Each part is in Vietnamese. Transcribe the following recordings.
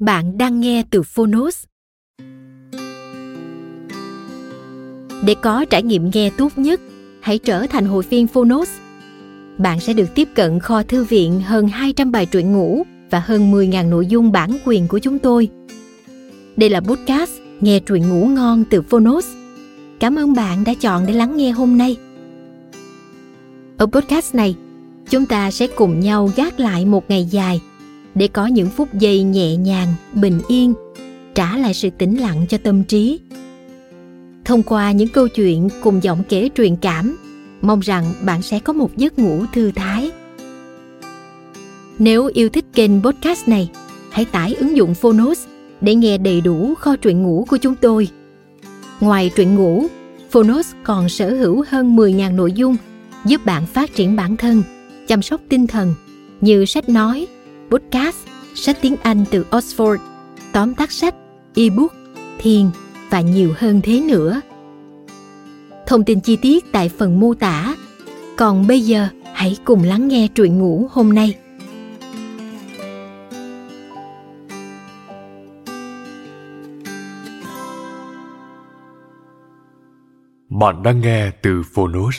Bạn đang nghe từ Phonos. Để có trải nghiệm nghe tốt nhất, hãy trở thành hội viên Phonos. Bạn sẽ được tiếp cận kho thư viện hơn 200 bài truyện ngủ và hơn 10.000 nội dung bản quyền của chúng tôi. Đây là podcast nghe truyện ngủ ngon từ Phonos. Cảm ơn bạn đã chọn để lắng nghe hôm nay. Ở podcast này, chúng ta sẽ cùng nhau gác lại một ngày dài để có những phút giây nhẹ nhàng, bình yên, trả lại sự tĩnh lặng cho tâm trí. Thông qua những câu chuyện cùng giọng kể truyền cảm, mong rằng bạn sẽ có một giấc ngủ thư thái. Nếu yêu thích kênh podcast này, hãy tải ứng dụng phonos để nghe đầy đủ kho truyện ngủ của chúng tôi. Ngoài truyện ngủ, phonos còn sở hữu hơn 10.000 nội dung giúp bạn phát triển bản thân, chăm sóc tinh thần như sách nói podcast, sách tiếng Anh từ Oxford, tóm tắt sách, ebook, thiền và nhiều hơn thế nữa. Thông tin chi tiết tại phần mô tả. Còn bây giờ, hãy cùng lắng nghe truyện ngủ hôm nay. Bạn đang nghe từ Phonos.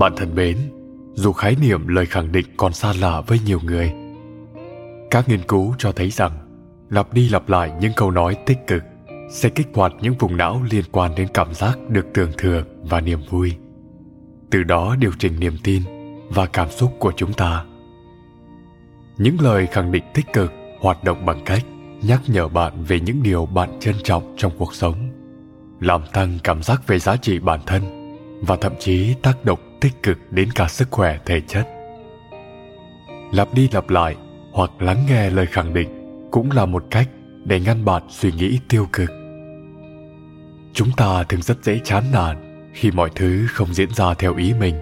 Bạn thân mến, dù khái niệm lời khẳng định còn xa lạ với nhiều người, các nghiên cứu cho thấy rằng lặp đi lặp lại những câu nói tích cực sẽ kích hoạt những vùng não liên quan đến cảm giác được tưởng thừa và niềm vui. Từ đó điều chỉnh niềm tin và cảm xúc của chúng ta. Những lời khẳng định tích cực hoạt động bằng cách nhắc nhở bạn về những điều bạn trân trọng trong cuộc sống, làm tăng cảm giác về giá trị bản thân và thậm chí tác động tích cực đến cả sức khỏe thể chất. Lặp đi lặp lại hoặc lắng nghe lời khẳng định cũng là một cách để ngăn bạn suy nghĩ tiêu cực. Chúng ta thường rất dễ chán nản khi mọi thứ không diễn ra theo ý mình.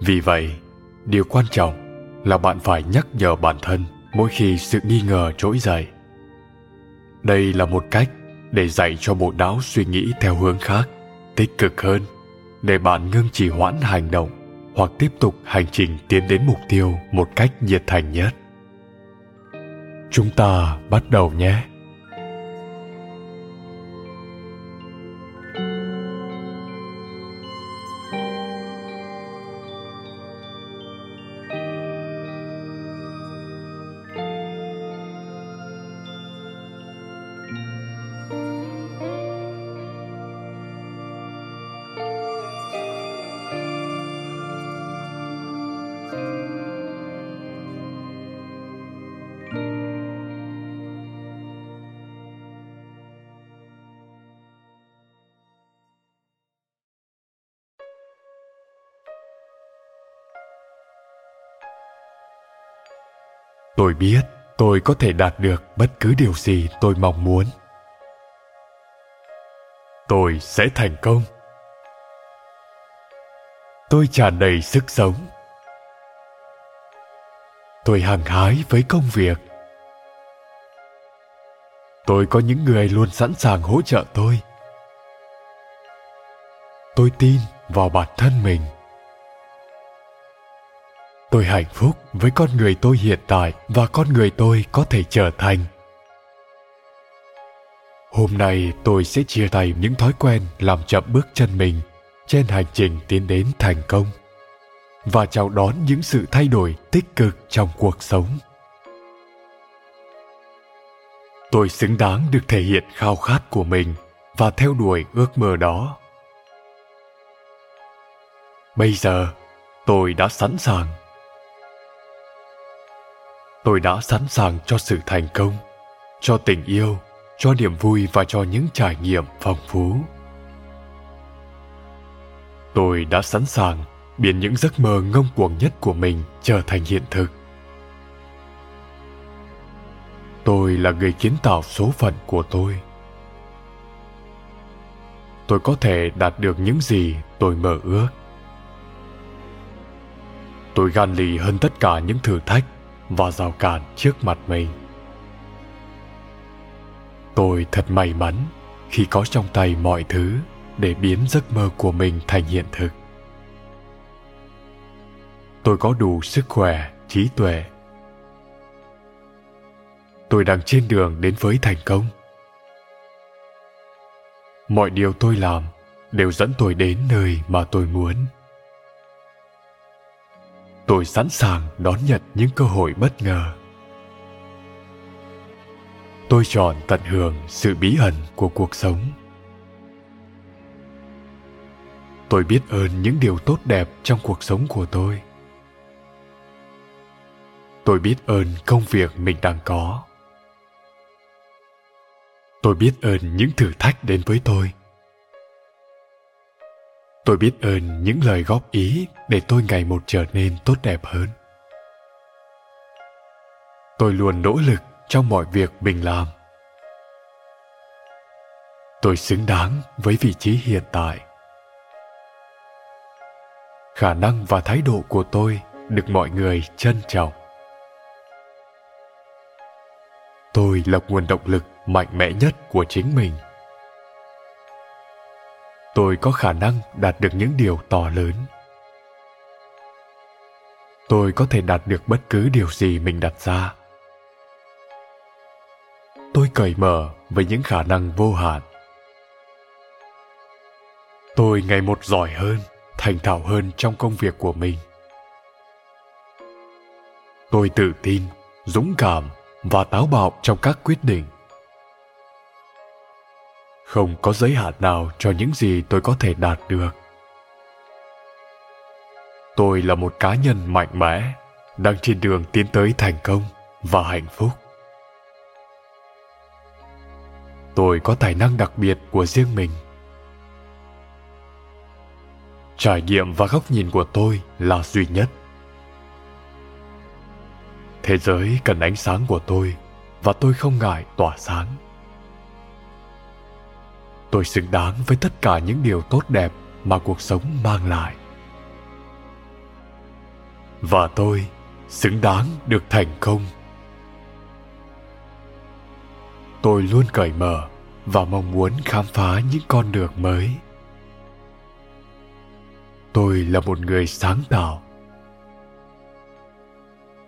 Vì vậy, điều quan trọng là bạn phải nhắc nhở bản thân mỗi khi sự nghi ngờ trỗi dậy. Đây là một cách để dạy cho bộ não suy nghĩ theo hướng khác, tích cực hơn để bạn ngưng trì hoãn hành động hoặc tiếp tục hành trình tiến đến mục tiêu một cách nhiệt thành nhất. Chúng ta bắt đầu nhé. Biết, tôi có thể đạt được bất cứ điều gì tôi mong muốn. Tôi sẽ thành công. Tôi tràn đầy sức sống. Tôi hăng hái với công việc. Tôi có những người luôn sẵn sàng hỗ trợ tôi. Tôi tin vào bản thân mình tôi hạnh phúc với con người tôi hiện tại và con người tôi có thể trở thành. Hôm nay tôi sẽ chia tay những thói quen làm chậm bước chân mình trên hành trình tiến đến thành công và chào đón những sự thay đổi tích cực trong cuộc sống. Tôi xứng đáng được thể hiện khao khát của mình và theo đuổi ước mơ đó. Bây giờ, tôi đã sẵn sàng tôi đã sẵn sàng cho sự thành công, cho tình yêu, cho niềm vui và cho những trải nghiệm phong phú. Tôi đã sẵn sàng biến những giấc mơ ngông cuồng nhất của mình trở thành hiện thực. Tôi là người kiến tạo số phận của tôi. Tôi có thể đạt được những gì tôi mơ ước. Tôi gan lì hơn tất cả những thử thách và rào cản trước mặt mình tôi thật may mắn khi có trong tay mọi thứ để biến giấc mơ của mình thành hiện thực. Tôi có đủ sức khỏe, trí tuệ. Tôi đang trên đường đến với thành công. Mọi điều tôi làm đều dẫn tôi đến nơi mà tôi muốn tôi sẵn sàng đón nhận những cơ hội bất ngờ. Tôi chọn tận hưởng sự bí ẩn của cuộc sống. Tôi biết ơn những điều tốt đẹp trong cuộc sống của tôi. Tôi biết ơn công việc mình đang có. Tôi biết ơn những thử thách đến với tôi tôi biết ơn những lời góp ý để tôi ngày một trở nên tốt đẹp hơn. Tôi luôn nỗ lực trong mọi việc mình làm. Tôi xứng đáng với vị trí hiện tại. Khả năng và thái độ của tôi được mọi người trân trọng. Tôi là nguồn động lực mạnh mẽ nhất của chính mình tôi có khả năng đạt được những điều to lớn. Tôi có thể đạt được bất cứ điều gì mình đặt ra. Tôi cởi mở với những khả năng vô hạn. Tôi ngày một giỏi hơn, thành thạo hơn trong công việc của mình. Tôi tự tin, dũng cảm và táo bạo trong các quyết định không có giới hạn nào cho những gì tôi có thể đạt được. Tôi là một cá nhân mạnh mẽ, đang trên đường tiến tới thành công và hạnh phúc. Tôi có tài năng đặc biệt của riêng mình. Trải nghiệm và góc nhìn của tôi là duy nhất. Thế giới cần ánh sáng của tôi và tôi không ngại tỏa sáng tôi xứng đáng với tất cả những điều tốt đẹp mà cuộc sống mang lại. Và tôi xứng đáng được thành công. Tôi luôn cởi mở và mong muốn khám phá những con đường mới. Tôi là một người sáng tạo.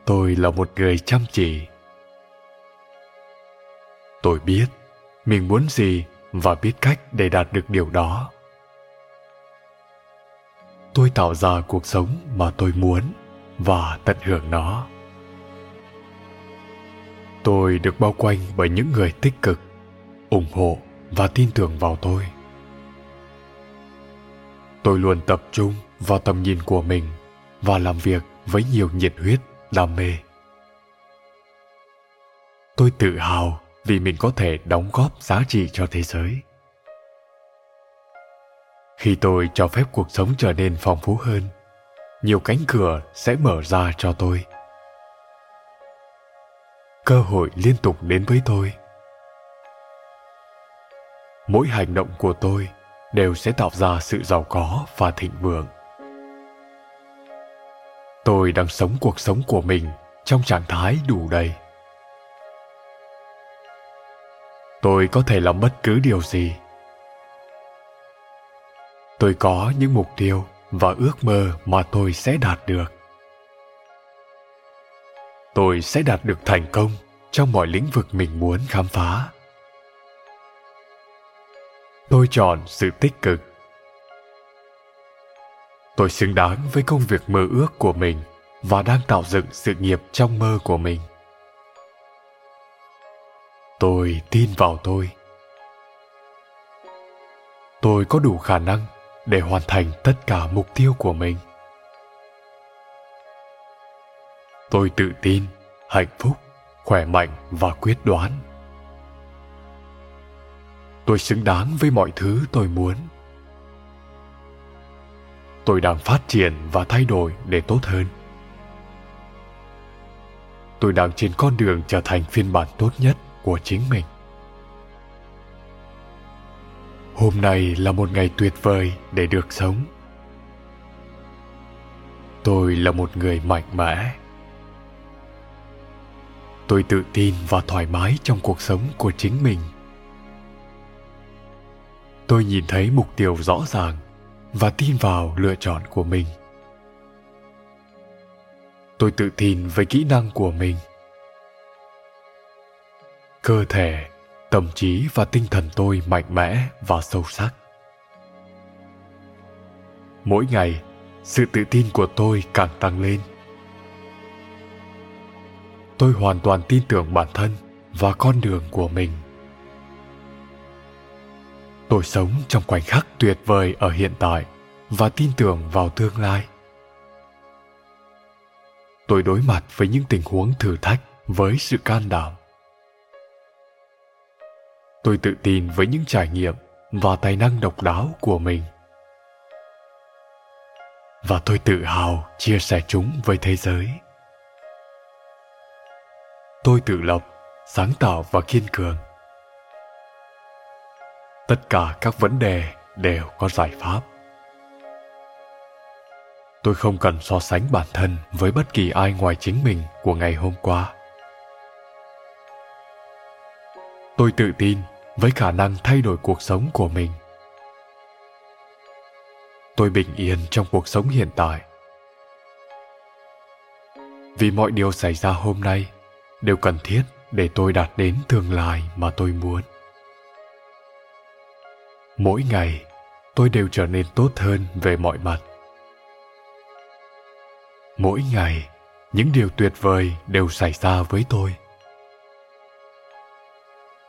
Tôi là một người chăm chỉ. Tôi biết mình muốn gì và biết cách để đạt được điều đó. Tôi tạo ra cuộc sống mà tôi muốn và tận hưởng nó. Tôi được bao quanh bởi những người tích cực, ủng hộ và tin tưởng vào tôi. Tôi luôn tập trung vào tầm nhìn của mình và làm việc với nhiều nhiệt huyết, đam mê. Tôi tự hào vì mình có thể đóng góp giá trị cho thế giới. Khi tôi cho phép cuộc sống trở nên phong phú hơn, nhiều cánh cửa sẽ mở ra cho tôi. Cơ hội liên tục đến với tôi. Mỗi hành động của tôi đều sẽ tạo ra sự giàu có và thịnh vượng. Tôi đang sống cuộc sống của mình trong trạng thái đủ đầy. Tôi có thể làm bất cứ điều gì. Tôi có những mục tiêu và ước mơ mà tôi sẽ đạt được. Tôi sẽ đạt được thành công trong mọi lĩnh vực mình muốn khám phá. Tôi chọn sự tích cực. Tôi xứng đáng với công việc mơ ước của mình và đang tạo dựng sự nghiệp trong mơ của mình tôi tin vào tôi. Tôi có đủ khả năng để hoàn thành tất cả mục tiêu của mình. Tôi tự tin, hạnh phúc, khỏe mạnh và quyết đoán. Tôi xứng đáng với mọi thứ tôi muốn. Tôi đang phát triển và thay đổi để tốt hơn. Tôi đang trên con đường trở thành phiên bản tốt nhất của chính mình. Hôm nay là một ngày tuyệt vời để được sống. Tôi là một người mạnh mẽ. Tôi tự tin và thoải mái trong cuộc sống của chính mình. Tôi nhìn thấy mục tiêu rõ ràng và tin vào lựa chọn của mình. Tôi tự tin với kỹ năng của mình cơ thể, tâm trí và tinh thần tôi mạnh mẽ và sâu sắc. Mỗi ngày, sự tự tin của tôi càng tăng lên. Tôi hoàn toàn tin tưởng bản thân và con đường của mình. Tôi sống trong khoảnh khắc tuyệt vời ở hiện tại và tin tưởng vào tương lai. Tôi đối mặt với những tình huống thử thách với sự can đảm tôi tự tin với những trải nghiệm và tài năng độc đáo của mình. Và tôi tự hào chia sẻ chúng với thế giới. Tôi tự lập, sáng tạo và kiên cường. Tất cả các vấn đề đều có giải pháp. Tôi không cần so sánh bản thân với bất kỳ ai ngoài chính mình của ngày hôm qua. Tôi tự tin với khả năng thay đổi cuộc sống của mình. Tôi bình yên trong cuộc sống hiện tại. Vì mọi điều xảy ra hôm nay đều cần thiết để tôi đạt đến tương lai mà tôi muốn. Mỗi ngày, tôi đều trở nên tốt hơn về mọi mặt. Mỗi ngày, những điều tuyệt vời đều xảy ra với tôi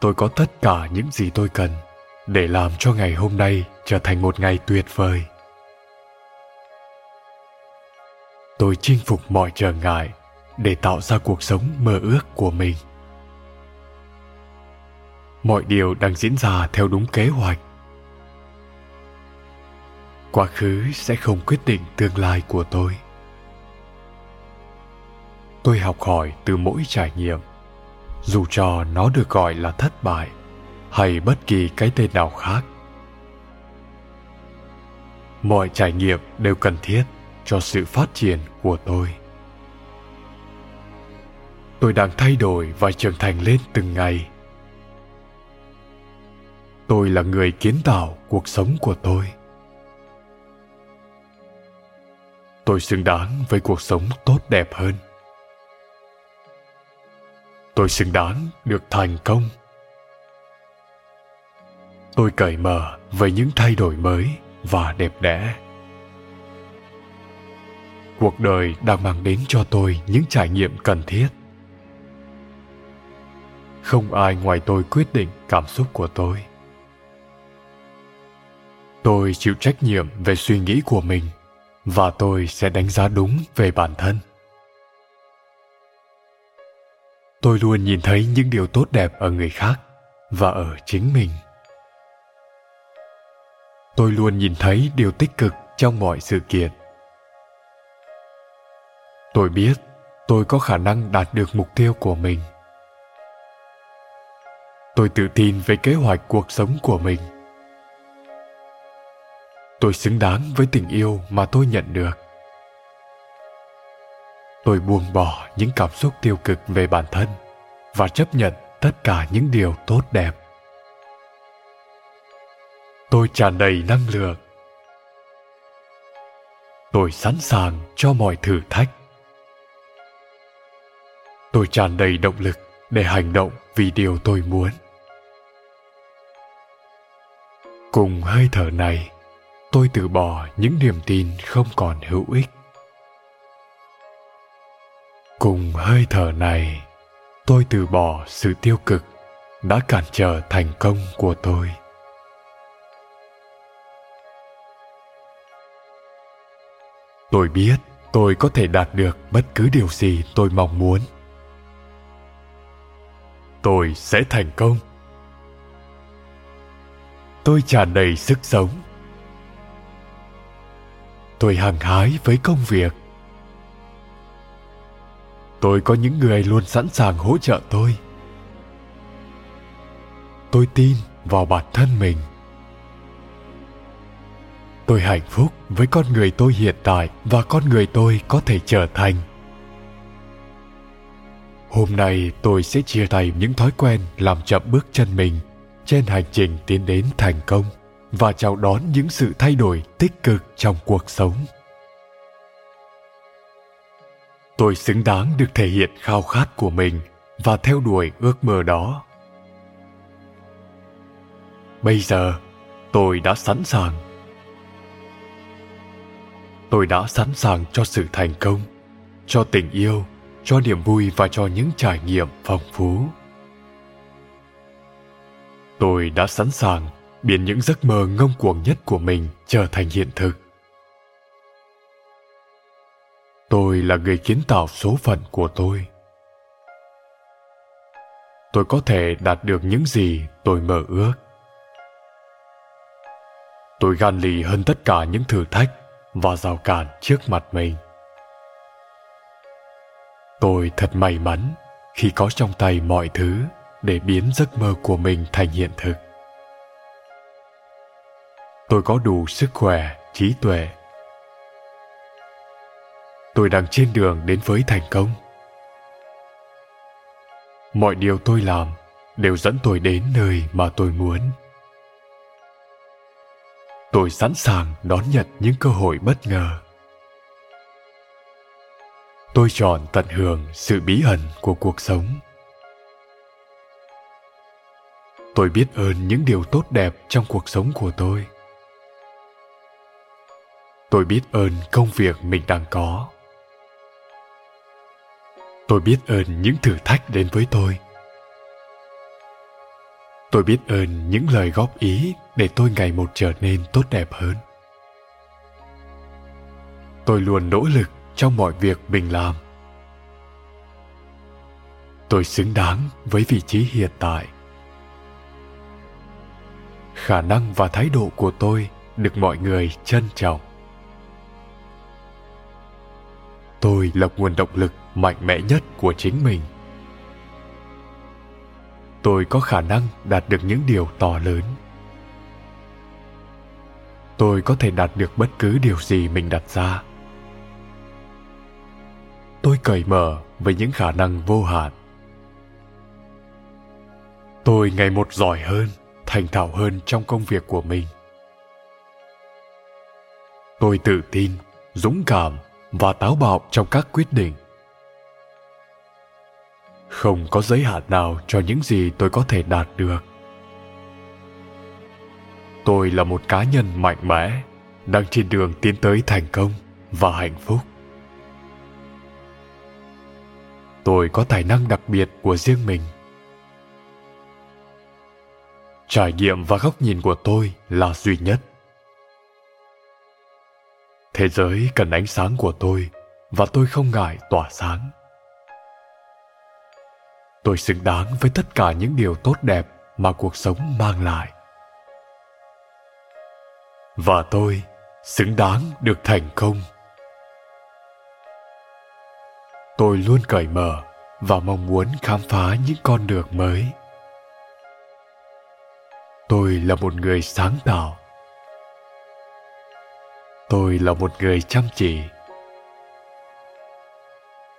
tôi có tất cả những gì tôi cần để làm cho ngày hôm nay trở thành một ngày tuyệt vời. Tôi chinh phục mọi trở ngại để tạo ra cuộc sống mơ ước của mình. Mọi điều đang diễn ra theo đúng kế hoạch. Quá khứ sẽ không quyết định tương lai của tôi. Tôi học hỏi từ mỗi trải nghiệm dù cho nó được gọi là thất bại hay bất kỳ cái tên nào khác. Mọi trải nghiệm đều cần thiết cho sự phát triển của tôi. Tôi đang thay đổi và trưởng thành lên từng ngày. Tôi là người kiến tạo cuộc sống của tôi. Tôi xứng đáng với cuộc sống tốt đẹp hơn tôi xứng đáng được thành công. Tôi cởi mở với những thay đổi mới và đẹp đẽ. Cuộc đời đang mang đến cho tôi những trải nghiệm cần thiết. Không ai ngoài tôi quyết định cảm xúc của tôi. Tôi chịu trách nhiệm về suy nghĩ của mình và tôi sẽ đánh giá đúng về bản thân. Tôi luôn nhìn thấy những điều tốt đẹp ở người khác và ở chính mình. Tôi luôn nhìn thấy điều tích cực trong mọi sự kiện. Tôi biết tôi có khả năng đạt được mục tiêu của mình. Tôi tự tin về kế hoạch cuộc sống của mình. Tôi xứng đáng với tình yêu mà tôi nhận được tôi buông bỏ những cảm xúc tiêu cực về bản thân và chấp nhận tất cả những điều tốt đẹp. Tôi tràn đầy năng lượng. Tôi sẵn sàng cho mọi thử thách. Tôi tràn đầy động lực để hành động vì điều tôi muốn. Cùng hơi thở này, tôi từ bỏ những niềm tin không còn hữu ích cùng hơi thở này, tôi từ bỏ sự tiêu cực đã cản trở thành công của tôi. Tôi biết tôi có thể đạt được bất cứ điều gì tôi mong muốn. Tôi sẽ thành công. Tôi tràn đầy sức sống. Tôi hăng hái với công việc tôi có những người luôn sẵn sàng hỗ trợ tôi. Tôi tin vào bản thân mình. Tôi hạnh phúc với con người tôi hiện tại và con người tôi có thể trở thành. Hôm nay tôi sẽ chia tay những thói quen làm chậm bước chân mình trên hành trình tiến đến thành công và chào đón những sự thay đổi tích cực trong cuộc sống tôi xứng đáng được thể hiện khao khát của mình và theo đuổi ước mơ đó. Bây giờ, tôi đã sẵn sàng. Tôi đã sẵn sàng cho sự thành công, cho tình yêu, cho niềm vui và cho những trải nghiệm phong phú. Tôi đã sẵn sàng biến những giấc mơ ngông cuồng nhất của mình trở thành hiện thực tôi là người kiến tạo số phận của tôi. Tôi có thể đạt được những gì tôi mơ ước. Tôi gan lì hơn tất cả những thử thách và rào cản trước mặt mình. Tôi thật may mắn khi có trong tay mọi thứ để biến giấc mơ của mình thành hiện thực. Tôi có đủ sức khỏe, trí tuệ tôi đang trên đường đến với thành công. Mọi điều tôi làm đều dẫn tôi đến nơi mà tôi muốn. Tôi sẵn sàng đón nhận những cơ hội bất ngờ. Tôi chọn tận hưởng sự bí ẩn của cuộc sống. Tôi biết ơn những điều tốt đẹp trong cuộc sống của tôi. Tôi biết ơn công việc mình đang có tôi biết ơn những thử thách đến với tôi. Tôi biết ơn những lời góp ý để tôi ngày một trở nên tốt đẹp hơn. Tôi luôn nỗ lực trong mọi việc mình làm. Tôi xứng đáng với vị trí hiện tại. Khả năng và thái độ của tôi được mọi người trân trọng. Tôi là nguồn động lực mạnh mẽ nhất của chính mình. Tôi có khả năng đạt được những điều to lớn. Tôi có thể đạt được bất cứ điều gì mình đặt ra. Tôi cởi mở với những khả năng vô hạn. Tôi ngày một giỏi hơn, thành thạo hơn trong công việc của mình. Tôi tự tin, dũng cảm và táo bạo trong các quyết định không có giới hạn nào cho những gì tôi có thể đạt được. Tôi là một cá nhân mạnh mẽ, đang trên đường tiến tới thành công và hạnh phúc. Tôi có tài năng đặc biệt của riêng mình. Trải nghiệm và góc nhìn của tôi là duy nhất. Thế giới cần ánh sáng của tôi và tôi không ngại tỏa sáng tôi xứng đáng với tất cả những điều tốt đẹp mà cuộc sống mang lại. Và tôi xứng đáng được thành công. Tôi luôn cởi mở và mong muốn khám phá những con đường mới. Tôi là một người sáng tạo. Tôi là một người chăm chỉ.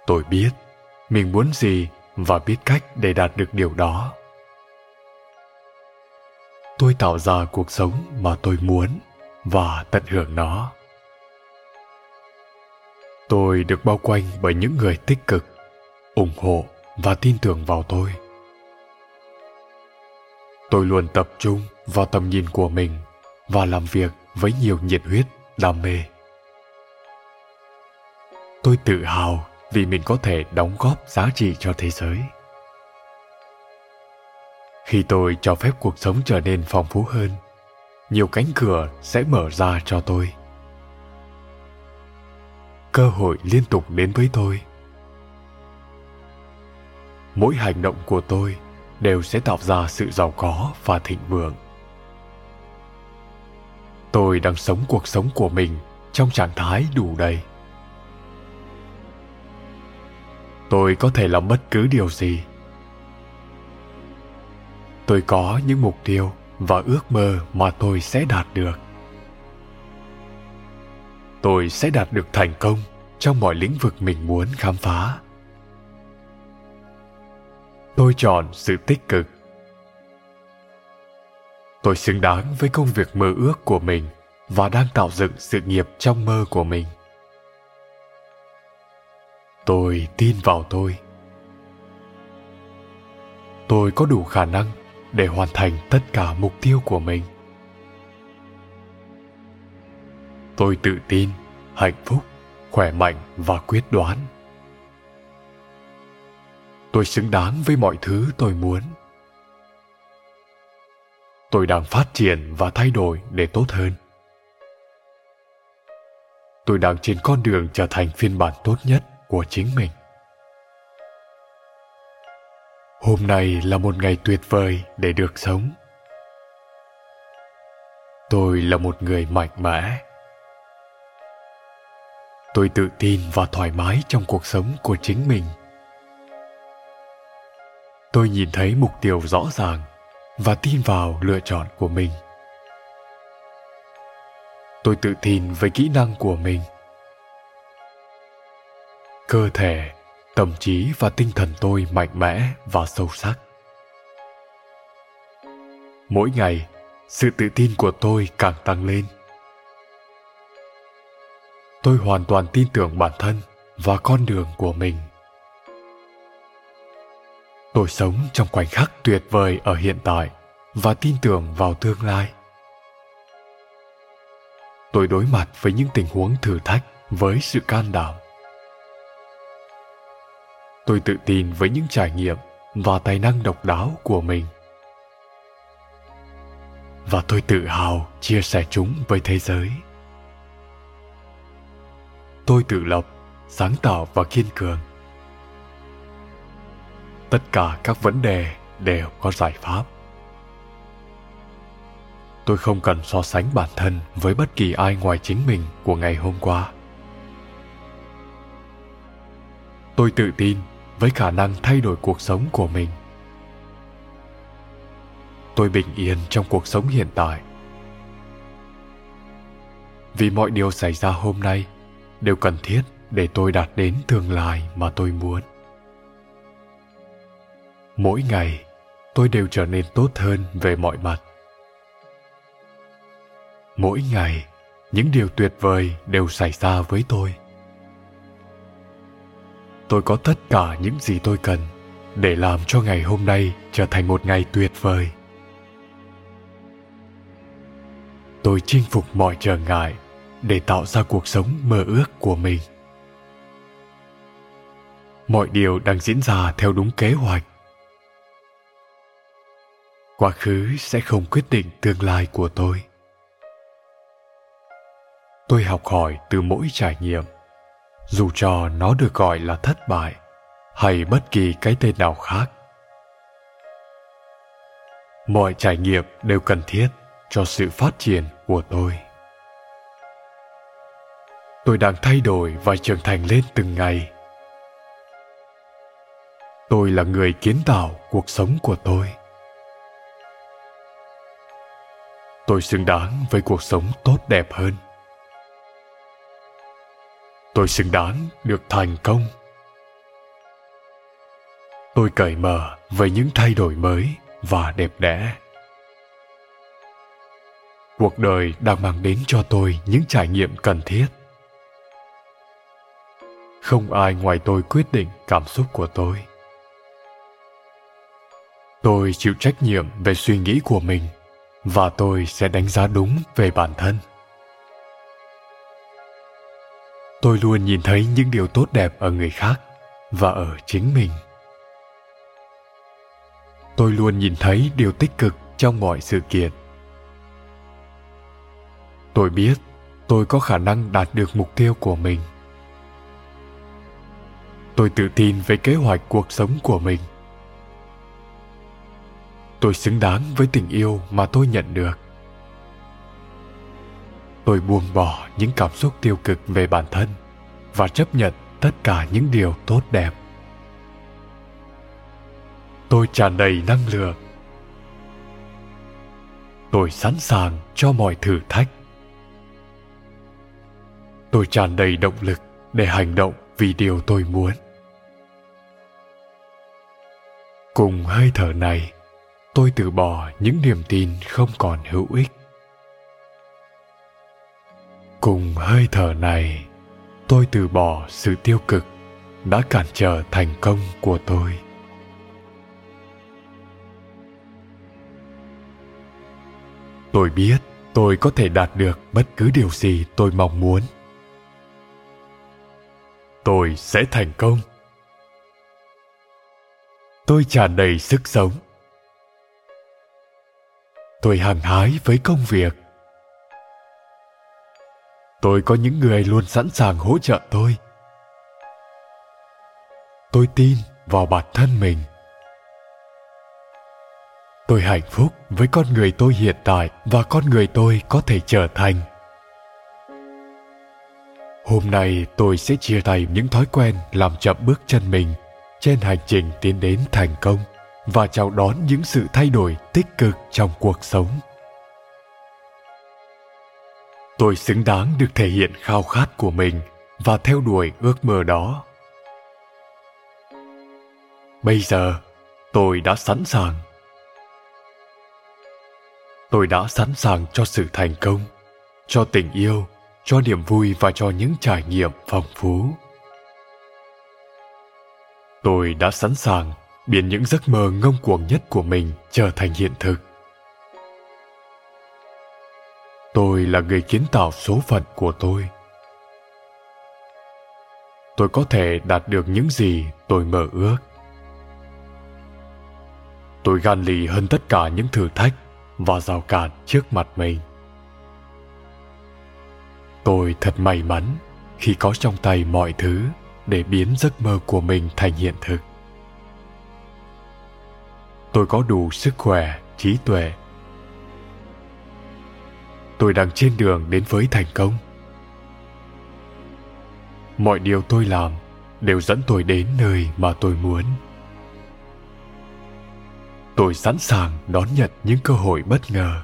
Tôi biết mình muốn gì và biết cách để đạt được điều đó. Tôi tạo ra cuộc sống mà tôi muốn và tận hưởng nó. Tôi được bao quanh bởi những người tích cực, ủng hộ và tin tưởng vào tôi. Tôi luôn tập trung vào tầm nhìn của mình và làm việc với nhiều nhiệt huyết, đam mê. Tôi tự hào vì mình có thể đóng góp giá trị cho thế giới. Khi tôi cho phép cuộc sống trở nên phong phú hơn, nhiều cánh cửa sẽ mở ra cho tôi. Cơ hội liên tục đến với tôi. Mỗi hành động của tôi đều sẽ tạo ra sự giàu có và thịnh vượng. Tôi đang sống cuộc sống của mình trong trạng thái đủ đầy. Tôi có thể làm bất cứ điều gì. Tôi có những mục tiêu và ước mơ mà tôi sẽ đạt được. Tôi sẽ đạt được thành công trong mọi lĩnh vực mình muốn khám phá. Tôi chọn sự tích cực. Tôi xứng đáng với công việc mơ ước của mình và đang tạo dựng sự nghiệp trong mơ của mình tôi tin vào tôi. Tôi có đủ khả năng để hoàn thành tất cả mục tiêu của mình. Tôi tự tin, hạnh phúc, khỏe mạnh và quyết đoán. Tôi xứng đáng với mọi thứ tôi muốn. Tôi đang phát triển và thay đổi để tốt hơn. Tôi đang trên con đường trở thành phiên bản tốt nhất của chính mình. Hôm nay là một ngày tuyệt vời để được sống. Tôi là một người mạnh mẽ. Tôi tự tin và thoải mái trong cuộc sống của chính mình. Tôi nhìn thấy mục tiêu rõ ràng và tin vào lựa chọn của mình. Tôi tự tin với kỹ năng của mình cơ thể, tâm trí và tinh thần tôi mạnh mẽ và sâu sắc. Mỗi ngày, sự tự tin của tôi càng tăng lên. Tôi hoàn toàn tin tưởng bản thân và con đường của mình. Tôi sống trong khoảnh khắc tuyệt vời ở hiện tại và tin tưởng vào tương lai. Tôi đối mặt với những tình huống thử thách với sự can đảm tôi tự tin với những trải nghiệm và tài năng độc đáo của mình. Và tôi tự hào chia sẻ chúng với thế giới. Tôi tự lập, sáng tạo và kiên cường. Tất cả các vấn đề đều có giải pháp. Tôi không cần so sánh bản thân với bất kỳ ai ngoài chính mình của ngày hôm qua. Tôi tự tin với khả năng thay đổi cuộc sống của mình. Tôi bình yên trong cuộc sống hiện tại. Vì mọi điều xảy ra hôm nay đều cần thiết để tôi đạt đến tương lai mà tôi muốn. Mỗi ngày, tôi đều trở nên tốt hơn về mọi mặt. Mỗi ngày, những điều tuyệt vời đều xảy ra với tôi tôi có tất cả những gì tôi cần để làm cho ngày hôm nay trở thành một ngày tuyệt vời. Tôi chinh phục mọi trở ngại để tạo ra cuộc sống mơ ước của mình. Mọi điều đang diễn ra theo đúng kế hoạch. Quá khứ sẽ không quyết định tương lai của tôi. Tôi học hỏi từ mỗi trải nghiệm dù cho nó được gọi là thất bại hay bất kỳ cái tên nào khác. Mọi trải nghiệm đều cần thiết cho sự phát triển của tôi. Tôi đang thay đổi và trưởng thành lên từng ngày. Tôi là người kiến tạo cuộc sống của tôi. Tôi xứng đáng với cuộc sống tốt đẹp hơn tôi xứng đáng được thành công. Tôi cởi mở với những thay đổi mới và đẹp đẽ. Cuộc đời đang mang đến cho tôi những trải nghiệm cần thiết. Không ai ngoài tôi quyết định cảm xúc của tôi. Tôi chịu trách nhiệm về suy nghĩ của mình và tôi sẽ đánh giá đúng về bản thân. Tôi luôn nhìn thấy những điều tốt đẹp ở người khác và ở chính mình. Tôi luôn nhìn thấy điều tích cực trong mọi sự kiện. Tôi biết tôi có khả năng đạt được mục tiêu của mình. Tôi tự tin về kế hoạch cuộc sống của mình. Tôi xứng đáng với tình yêu mà tôi nhận được tôi buông bỏ những cảm xúc tiêu cực về bản thân và chấp nhận tất cả những điều tốt đẹp. Tôi tràn đầy năng lượng. Tôi sẵn sàng cho mọi thử thách. Tôi tràn đầy động lực để hành động vì điều tôi muốn. Cùng hơi thở này, tôi từ bỏ những niềm tin không còn hữu ích cùng hơi thở này, tôi từ bỏ sự tiêu cực đã cản trở thành công của tôi. Tôi biết tôi có thể đạt được bất cứ điều gì tôi mong muốn. Tôi sẽ thành công. Tôi tràn đầy sức sống. Tôi hăng hái với công việc tôi có những người luôn sẵn sàng hỗ trợ tôi. Tôi tin vào bản thân mình. Tôi hạnh phúc với con người tôi hiện tại và con người tôi có thể trở thành. Hôm nay tôi sẽ chia tay những thói quen làm chậm bước chân mình trên hành trình tiến đến thành công và chào đón những sự thay đổi tích cực trong cuộc sống tôi xứng đáng được thể hiện khao khát của mình và theo đuổi ước mơ đó. Bây giờ, tôi đã sẵn sàng. Tôi đã sẵn sàng cho sự thành công, cho tình yêu, cho niềm vui và cho những trải nghiệm phong phú. Tôi đã sẵn sàng biến những giấc mơ ngông cuồng nhất của mình trở thành hiện thực tôi là người kiến tạo số phận của tôi. Tôi có thể đạt được những gì tôi mơ ước. Tôi gan lì hơn tất cả những thử thách và rào cản trước mặt mình. Tôi thật may mắn khi có trong tay mọi thứ để biến giấc mơ của mình thành hiện thực. Tôi có đủ sức khỏe, trí tuệ tôi đang trên đường đến với thành công. Mọi điều tôi làm đều dẫn tôi đến nơi mà tôi muốn. Tôi sẵn sàng đón nhận những cơ hội bất ngờ.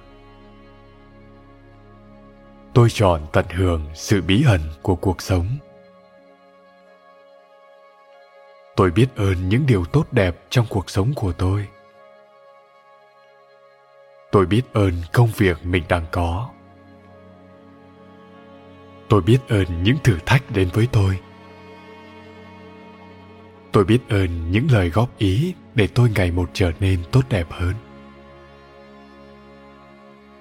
Tôi chọn tận hưởng sự bí ẩn của cuộc sống. Tôi biết ơn những điều tốt đẹp trong cuộc sống của tôi. Tôi biết ơn công việc mình đang có tôi biết ơn những thử thách đến với tôi. Tôi biết ơn những lời góp ý để tôi ngày một trở nên tốt đẹp hơn.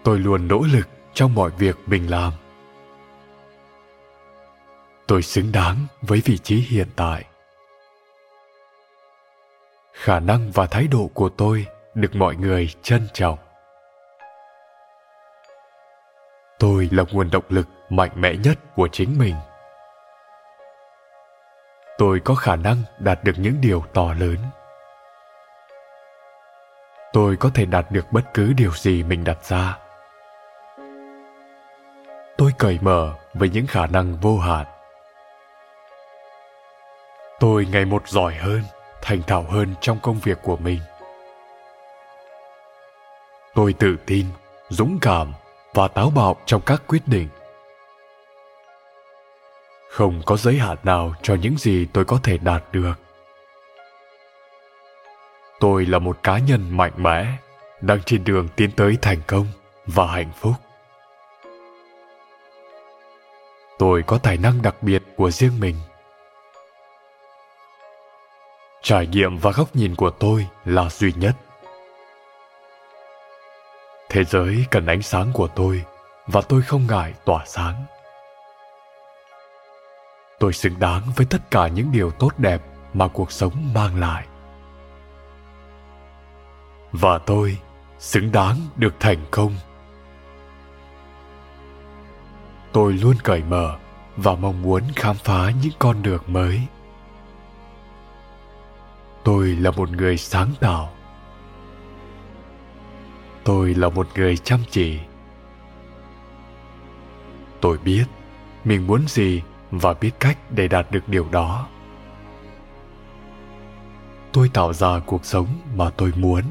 Tôi luôn nỗ lực trong mọi việc mình làm. Tôi xứng đáng với vị trí hiện tại. Khả năng và thái độ của tôi được mọi người trân trọng. Tôi là nguồn động lực mạnh mẽ nhất của chính mình. Tôi có khả năng đạt được những điều to lớn. Tôi có thể đạt được bất cứ điều gì mình đặt ra. Tôi cởi mở với những khả năng vô hạn. Tôi ngày một giỏi hơn, thành thạo hơn trong công việc của mình. Tôi tự tin, dũng cảm và táo bạo trong các quyết định. Không có giới hạn nào cho những gì tôi có thể đạt được. Tôi là một cá nhân mạnh mẽ, đang trên đường tiến tới thành công và hạnh phúc. Tôi có tài năng đặc biệt của riêng mình. Trải nghiệm và góc nhìn của tôi là duy nhất thế giới cần ánh sáng của tôi và tôi không ngại tỏa sáng. Tôi xứng đáng với tất cả những điều tốt đẹp mà cuộc sống mang lại. Và tôi xứng đáng được thành công. Tôi luôn cởi mở và mong muốn khám phá những con đường mới. Tôi là một người sáng tạo tôi là một người chăm chỉ. Tôi biết mình muốn gì và biết cách để đạt được điều đó. Tôi tạo ra cuộc sống mà tôi muốn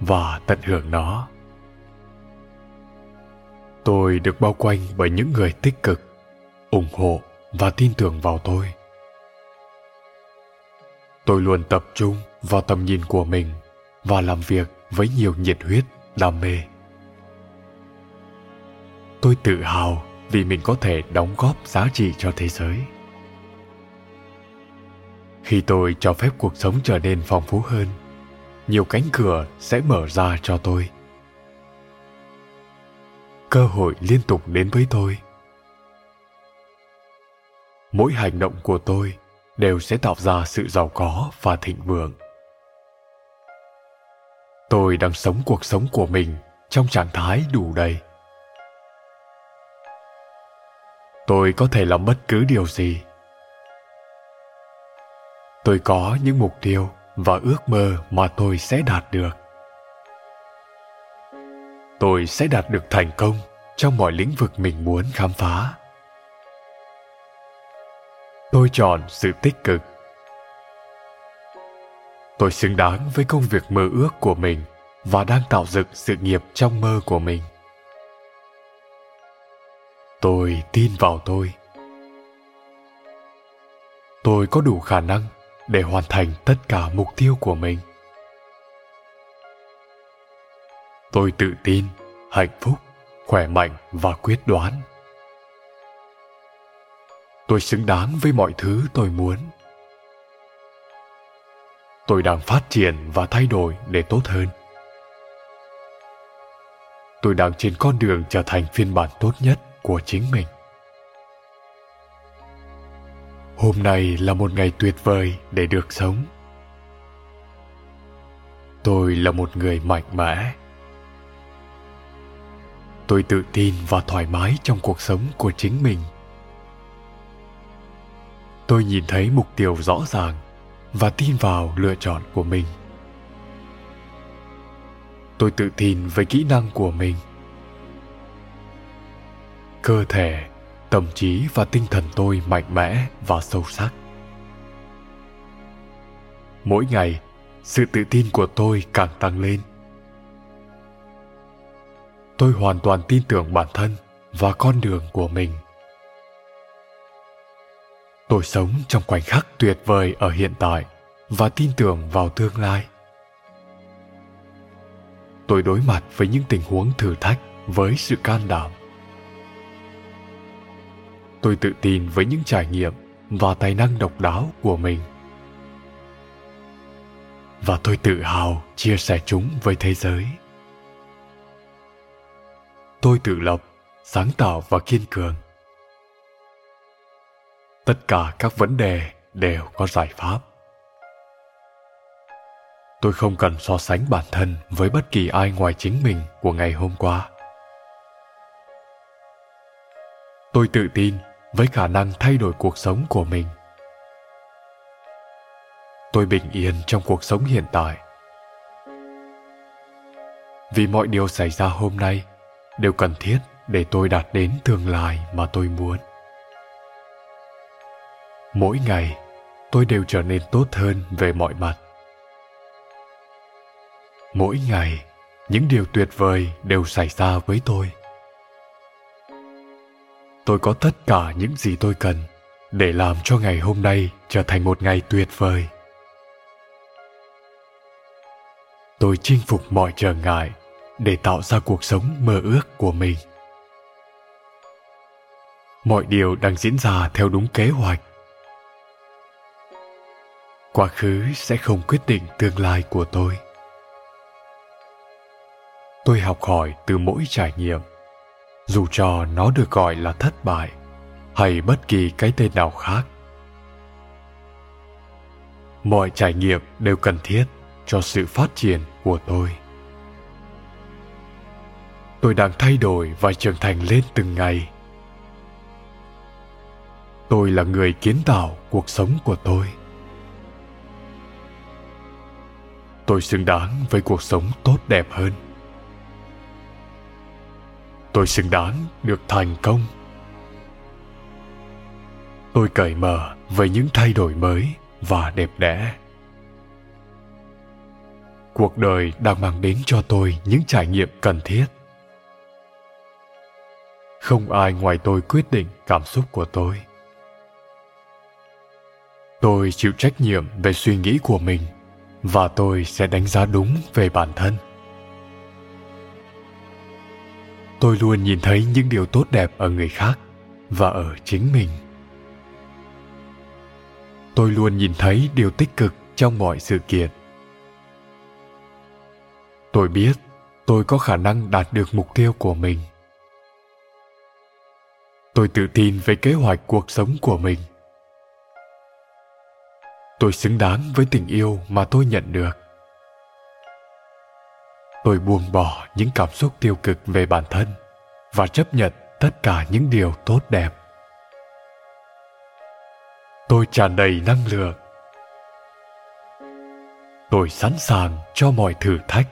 và tận hưởng nó. Tôi được bao quanh bởi những người tích cực, ủng hộ và tin tưởng vào tôi. Tôi luôn tập trung vào tầm nhìn của mình và làm việc với nhiều nhiệt huyết đam mê. Tôi tự hào vì mình có thể đóng góp giá trị cho thế giới. Khi tôi cho phép cuộc sống trở nên phong phú hơn, nhiều cánh cửa sẽ mở ra cho tôi. Cơ hội liên tục đến với tôi. Mỗi hành động của tôi đều sẽ tạo ra sự giàu có và thịnh vượng tôi đang sống cuộc sống của mình trong trạng thái đủ đầy. Tôi có thể làm bất cứ điều gì. Tôi có những mục tiêu và ước mơ mà tôi sẽ đạt được. Tôi sẽ đạt được thành công trong mọi lĩnh vực mình muốn khám phá. Tôi chọn sự tích cực tôi xứng đáng với công việc mơ ước của mình và đang tạo dựng sự nghiệp trong mơ của mình. Tôi tin vào tôi. Tôi có đủ khả năng để hoàn thành tất cả mục tiêu của mình. Tôi tự tin, hạnh phúc, khỏe mạnh và quyết đoán. Tôi xứng đáng với mọi thứ tôi muốn tôi đang phát triển và thay đổi để tốt hơn. Tôi đang trên con đường trở thành phiên bản tốt nhất của chính mình. Hôm nay là một ngày tuyệt vời để được sống. Tôi là một người mạnh mẽ. Tôi tự tin và thoải mái trong cuộc sống của chính mình. Tôi nhìn thấy mục tiêu rõ ràng và tin vào lựa chọn của mình. Tôi tự tin với kỹ năng của mình. Cơ thể, tâm trí và tinh thần tôi mạnh mẽ và sâu sắc. Mỗi ngày, sự tự tin của tôi càng tăng lên. Tôi hoàn toàn tin tưởng bản thân và con đường của mình tôi sống trong khoảnh khắc tuyệt vời ở hiện tại và tin tưởng vào tương lai. Tôi đối mặt với những tình huống thử thách với sự can đảm. Tôi tự tin với những trải nghiệm và tài năng độc đáo của mình. Và tôi tự hào chia sẻ chúng với thế giới. Tôi tự lập, sáng tạo và kiên cường tất cả các vấn đề đều có giải pháp. Tôi không cần so sánh bản thân với bất kỳ ai ngoài chính mình của ngày hôm qua. Tôi tự tin với khả năng thay đổi cuộc sống của mình. Tôi bình yên trong cuộc sống hiện tại. Vì mọi điều xảy ra hôm nay đều cần thiết để tôi đạt đến tương lai mà tôi muốn mỗi ngày, tôi đều trở nên tốt hơn về mọi mặt. Mỗi ngày, những điều tuyệt vời đều xảy ra với tôi. Tôi có tất cả những gì tôi cần để làm cho ngày hôm nay trở thành một ngày tuyệt vời. Tôi chinh phục mọi trở ngại để tạo ra cuộc sống mơ ước của mình. Mọi điều đang diễn ra theo đúng kế hoạch quá khứ sẽ không quyết định tương lai của tôi. Tôi học hỏi từ mỗi trải nghiệm, dù cho nó được gọi là thất bại hay bất kỳ cái tên nào khác. Mọi trải nghiệm đều cần thiết cho sự phát triển của tôi. Tôi đang thay đổi và trưởng thành lên từng ngày. Tôi là người kiến tạo cuộc sống của tôi. Tôi xứng đáng với cuộc sống tốt đẹp hơn. Tôi xứng đáng được thành công. Tôi cởi mở với những thay đổi mới và đẹp đẽ. Cuộc đời đang mang đến cho tôi những trải nghiệm cần thiết. Không ai ngoài tôi quyết định cảm xúc của tôi. Tôi chịu trách nhiệm về suy nghĩ của mình và tôi sẽ đánh giá đúng về bản thân. Tôi luôn nhìn thấy những điều tốt đẹp ở người khác và ở chính mình. Tôi luôn nhìn thấy điều tích cực trong mọi sự kiện. Tôi biết tôi có khả năng đạt được mục tiêu của mình. Tôi tự tin về kế hoạch cuộc sống của mình tôi xứng đáng với tình yêu mà tôi nhận được. Tôi buông bỏ những cảm xúc tiêu cực về bản thân và chấp nhận tất cả những điều tốt đẹp. Tôi tràn đầy năng lượng. Tôi sẵn sàng cho mọi thử thách.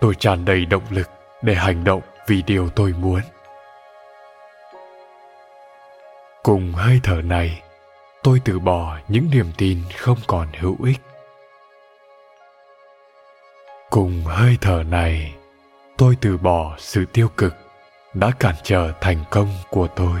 Tôi tràn đầy động lực để hành động vì điều tôi muốn. Cùng hơi thở này tôi từ bỏ những niềm tin không còn hữu ích. Cùng hơi thở này, tôi từ bỏ sự tiêu cực đã cản trở thành công của tôi.